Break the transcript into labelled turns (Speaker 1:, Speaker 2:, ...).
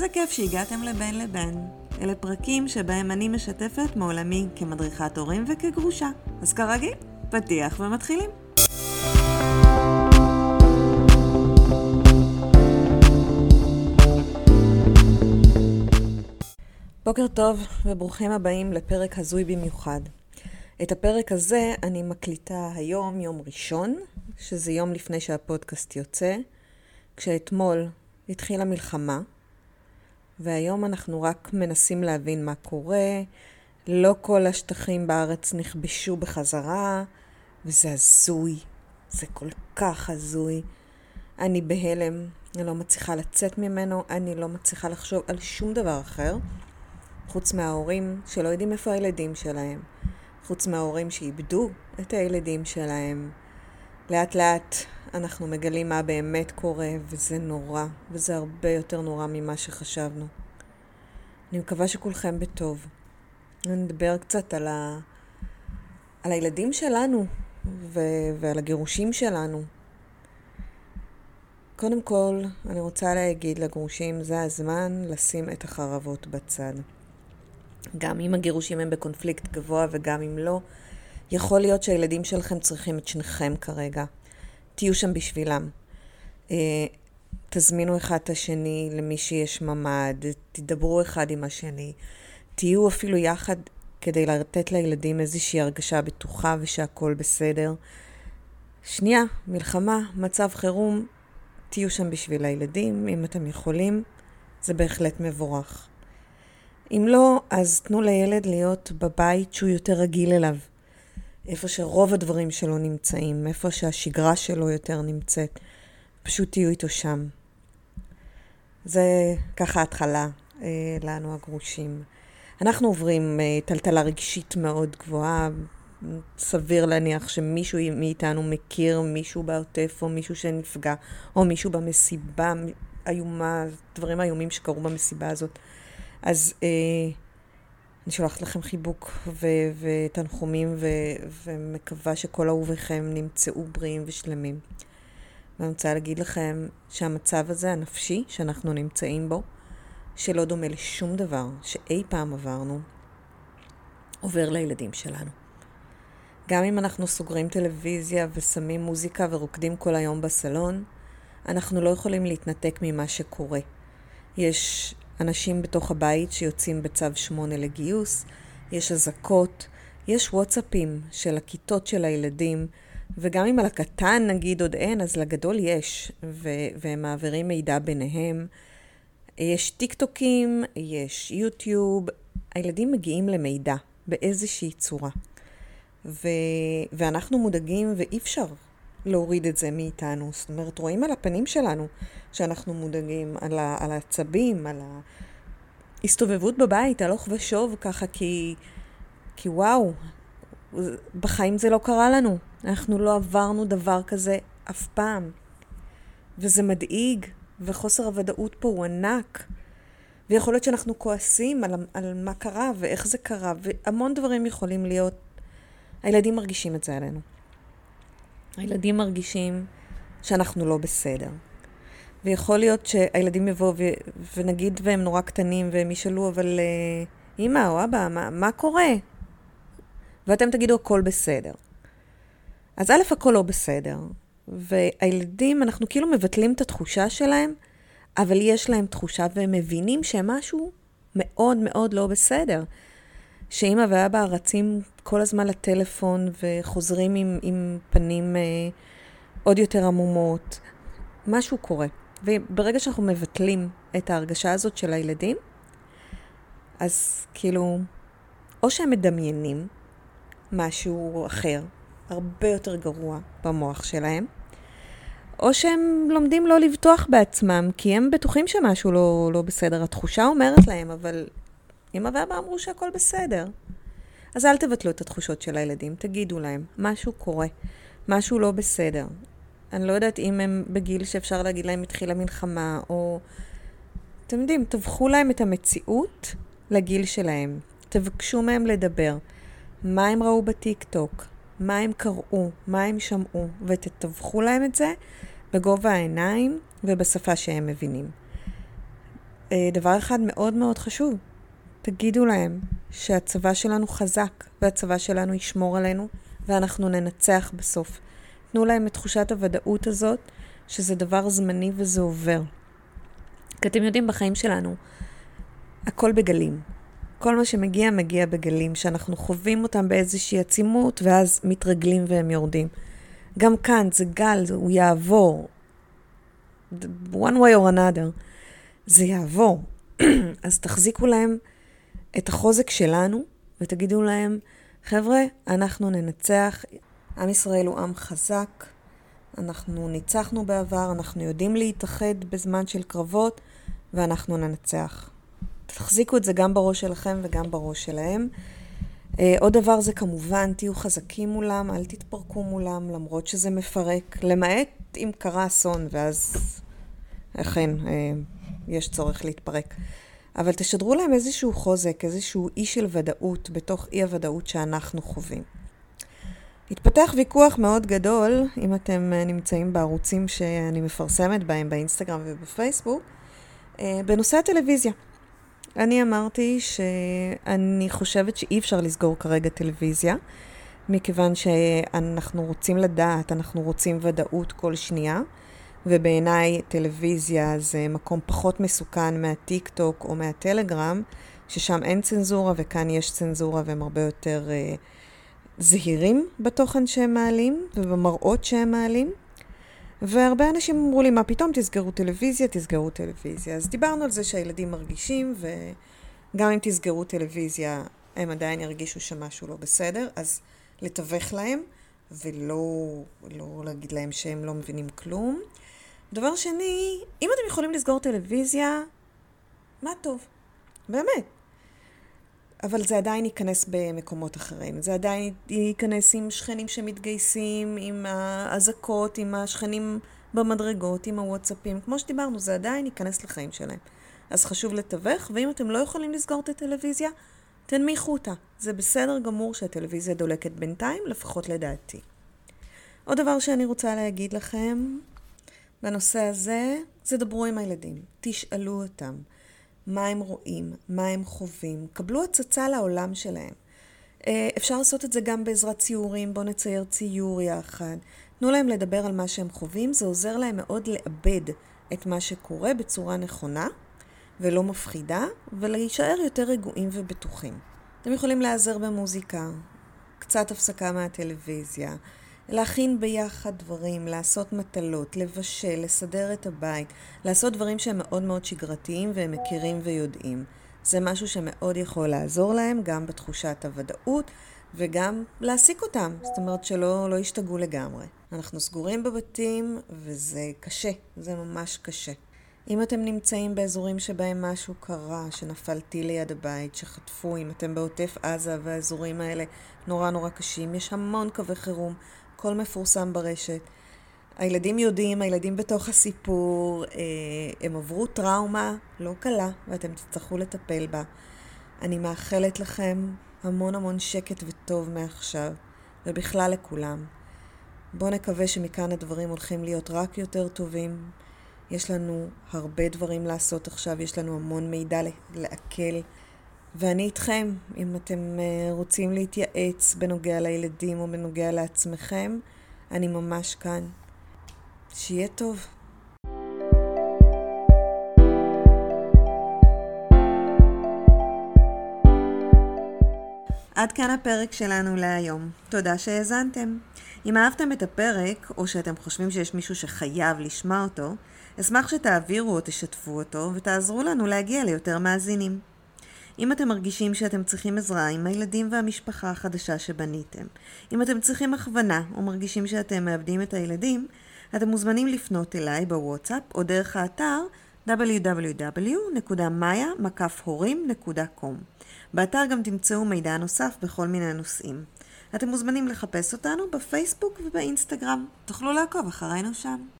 Speaker 1: איזה כיף שהגעתם לבין לבין. אלה פרקים שבהם אני משתפת מעולמי כמדריכת הורים וכגרושה. אז כרגיל, פתיח ומתחילים. בוקר טוב וברוכים הבאים לפרק הזוי במיוחד. את הפרק הזה אני מקליטה היום, יום ראשון, שזה יום לפני שהפודקאסט יוצא, כשאתמול התחילה מלחמה, והיום אנחנו רק מנסים להבין מה קורה. לא כל השטחים בארץ נכבשו בחזרה, וזה הזוי. זה כל כך הזוי. אני בהלם, אני לא מצליחה לצאת ממנו, אני לא מצליחה לחשוב על שום דבר אחר, חוץ מההורים שלא יודעים איפה הילדים שלהם, חוץ מההורים שאיבדו את הילדים שלהם. לאט לאט אנחנו מגלים מה באמת קורה, וזה נורא, וזה הרבה יותר נורא ממה שחשבנו. אני מקווה שכולכם בטוב. נדבר קצת על, ה... על הילדים שלנו ו... ועל הגירושים שלנו. קודם כל, אני רוצה להגיד לגרושים, זה הזמן לשים את החרבות בצד. גם אם הגירושים הם בקונפליקט גבוה וגם אם לא, יכול להיות שהילדים שלכם צריכים את שניכם כרגע. תהיו שם בשבילם. אה, תזמינו אחד את השני למי שיש ממ"ד, תדברו אחד עם השני, תהיו אפילו יחד כדי לתת לילדים איזושהי הרגשה בטוחה ושהכול בסדר. שנייה, מלחמה, מצב חירום, תהיו שם בשביל הילדים, אם אתם יכולים, זה בהחלט מבורך. אם לא, אז תנו לילד להיות בבית שהוא יותר רגיל אליו. איפה שרוב הדברים שלו נמצאים, איפה שהשגרה שלו יותר נמצאת. פשוט תהיו איתו שם. זה ככה התחלה אה, לנו הגרושים. אנחנו עוברים אה, טלטלה רגשית מאוד גבוהה. סביר להניח שמישהו מאיתנו מכיר מישהו בעוטף, או מישהו שנפגע, או מישהו במסיבה איומה, דברים איומים שקרו במסיבה הזאת. אז אה, אני שולחת לכם חיבוק ו- ותנחומים ו- ומקווה שכל אהוביכם נמצאו בריאים ושלמים. ואני רוצה להגיד לכם שהמצב הזה, הנפשי, שאנחנו נמצאים בו, שלא דומה לשום דבר שאי פעם עברנו, עובר לילדים שלנו. גם אם אנחנו סוגרים טלוויזיה ושמים מוזיקה ורוקדים כל היום בסלון, אנחנו לא יכולים להתנתק ממה שקורה. יש אנשים בתוך הבית שיוצאים בצו 8 לגיוס, יש אזעקות, יש וואטסאפים של הכיתות של הילדים, וגם אם על הקטן נגיד עוד אין, אז לגדול יש, ו- והם מעבירים מידע ביניהם. יש טיק טוקים, יש יוטיוב, הילדים מגיעים למידע באיזושהי צורה. ו- ואנחנו מודאגים ואי אפשר להוריד את זה מאיתנו. זאת אומרת, רואים על הפנים שלנו שאנחנו מודאגים, על, ה- על העצבים, על ההסתובבות בבית, הלוך ושוב ככה, כי, כי וואו, בחיים זה לא קרה לנו. אנחנו לא עברנו דבר כזה אף פעם. וזה מדאיג, וחוסר הוודאות פה הוא ענק. ויכול להיות שאנחנו כועסים על, על מה קרה ואיך זה קרה, והמון דברים יכולים להיות. הילדים מרגישים את זה עלינו. הילדים מרגישים שאנחנו לא בסדר. ויכול להיות שהילדים יבואו ו- ונגיד והם נורא קטנים והם ישאלו, אבל uh, אמא או אבא, מה, מה קורה? ואתם תגידו, הכל בסדר. אז א', הכל לא בסדר. והילדים, אנחנו כאילו מבטלים את התחושה שלהם, אבל יש להם תחושה והם מבינים שמשהו מאוד מאוד לא בסדר. שאימא ואבא רצים כל הזמן לטלפון וחוזרים עם, עם פנים אה, עוד יותר עמומות. משהו קורה. וברגע שאנחנו מבטלים את ההרגשה הזאת של הילדים, אז כאילו, או שהם מדמיינים משהו אחר, הרבה יותר גרוע במוח שלהם, או שהם לומדים לא לבטוח בעצמם, כי הם בטוחים שמשהו לא, לא בסדר. התחושה אומרת להם, אבל אמא ואבא אמרו שהכל בסדר. אז אל תבטלו את התחושות של הילדים, תגידו להם, משהו קורה, משהו לא בסדר. אני לא יודעת אם הם בגיל שאפשר להגיד להם התחילה מלחמה, או... אתם יודעים, טווחו להם את המציאות לגיל שלהם. תבקשו מהם לדבר. מה הם ראו בטיק טוק, מה הם קראו, מה הם שמעו, ותתווכו להם את זה בגובה העיניים ובשפה שהם מבינים. אה, דבר אחד מאוד מאוד חשוב, תגידו להם שהצבא שלנו חזק והצבא שלנו ישמור עלינו ואנחנו ננצח בסוף. תנו להם את תחושת הוודאות הזאת שזה דבר זמני וזה עובר. כי אתם יודעים, בחיים שלנו, הכל בגלים. כל מה שמגיע, מגיע בגלים, שאנחנו חווים אותם באיזושהי עצימות, ואז מתרגלים והם יורדים. גם כאן, זה גל, הוא יעבור. one way or another. זה יעבור. אז תחזיקו להם את החוזק שלנו, ותגידו להם, חבר'ה, אנחנו ננצח. עם ישראל הוא עם חזק, אנחנו ניצחנו בעבר, אנחנו יודעים להתאחד בזמן של קרבות, ואנחנו ננצח. תחזיקו את זה גם בראש שלכם וגם בראש שלהם. Uh, עוד דבר זה כמובן, תהיו חזקים מולם, אל תתפרקו מולם, למרות שזה מפרק, למעט אם קרה אסון, ואז אכן uh, יש צורך להתפרק. אבל תשדרו להם איזשהו חוזק, איזשהו אי של ודאות בתוך אי הוודאות שאנחנו חווים. התפתח ויכוח מאוד גדול, אם אתם אה, נמצאים בערוצים שאני מפרסמת בהם באינסטגרם ובפייסבוק, אה, בנושא הטלוויזיה. אני אמרתי שאני חושבת שאי אפשר לסגור כרגע טלוויזיה, מכיוון שאנחנו רוצים לדעת, אנחנו רוצים ודאות כל שנייה, ובעיניי טלוויזיה זה מקום פחות מסוכן מהטיק טוק או מהטלגרם, ששם אין צנזורה וכאן יש צנזורה והם הרבה יותר... Uh, זהירים בתוכן שהם מעלים ובמראות שהם מעלים. והרבה אנשים אמרו לי, מה פתאום, תסגרו טלוויזיה, תסגרו טלוויזיה. אז דיברנו על זה שהילדים מרגישים, וגם אם תסגרו טלוויזיה, הם עדיין ירגישו שמשהו לא בסדר, אז לתווך להם, ולא לא להגיד להם שהם לא מבינים כלום. דבר שני, אם אתם יכולים לסגור טלוויזיה, מה טוב. באמת. אבל זה עדיין ייכנס במקומות אחרים. זה עדיין ייכנס עם שכנים שמתגייסים, עם האזעקות, עם השכנים במדרגות, עם הוואטסאפים. כמו שדיברנו, זה עדיין ייכנס לחיים שלהם. אז חשוב לתווך, ואם אתם לא יכולים לסגור את הטלוויזיה, תנמיכו אותה. זה בסדר גמור שהטלוויזיה דולקת בינתיים, לפחות לדעתי. עוד דבר שאני רוצה להגיד לכם בנושא הזה, זה דברו עם הילדים. תשאלו אותם. מה הם רואים, מה הם חווים, קבלו הצצה לעולם שלהם. אה, אפשר לעשות את זה גם בעזרת ציורים, בואו נצייר ציור יחד. תנו להם לדבר על מה שהם חווים, זה עוזר להם מאוד לאבד את מה שקורה בצורה נכונה ולא מפחידה, ולהישאר יותר רגועים ובטוחים. אתם יכולים להיעזר במוזיקה, קצת הפסקה מהטלוויזיה, להכין ביחד דברים, לעשות מטלות, לבשל, לסדר את הבית, לעשות דברים שהם מאוד מאוד שגרתיים והם מכירים ויודעים. זה משהו שמאוד יכול לעזור להם, גם בתחושת הוודאות וגם להעסיק אותם, זאת אומרת שלא לא ישתגעו לגמרי. אנחנו סגורים בבתים וזה קשה, זה ממש קשה. אם אתם נמצאים באזורים שבהם משהו קרה, שנפל טיל ליד הבית, שחטפו, אם אתם בעוטף עזה והאזורים האלה נורא נורא קשים, יש המון קווי חירום. הכל מפורסם ברשת. הילדים יודעים, הילדים בתוך הסיפור, אה, הם עברו טראומה לא קלה, ואתם תצטרכו לטפל בה. אני מאחלת לכם המון המון שקט וטוב מעכשיו, ובכלל לכולם. בואו נקווה שמכאן הדברים הולכים להיות רק יותר טובים. יש לנו הרבה דברים לעשות עכשיו, יש לנו המון מידע לעכל. ואני איתכם, אם אתם אה, רוצים להתייעץ בנוגע לילדים או בנוגע לעצמכם, אני ממש כאן. שיהיה טוב. עד כאן הפרק שלנו להיום. תודה שהאזנתם. אם אהבתם את הפרק, או שאתם חושבים שיש מישהו שחייב לשמוע אותו, אשמח שתעבירו או תשתפו אותו ותעזרו לנו להגיע ליותר מאזינים. אם אתם מרגישים שאתם צריכים עזרה עם הילדים והמשפחה החדשה שבניתם, אם אתם צריכים הכוונה או מרגישים שאתם מאבדים את הילדים, אתם מוזמנים לפנות אליי בוואטסאפ או דרך האתר www.maya.com. באתר גם תמצאו מידע נוסף בכל מיני נושאים. אתם מוזמנים לחפש אותנו בפייסבוק ובאינסטגרם. תוכלו לעקוב אחרינו שם.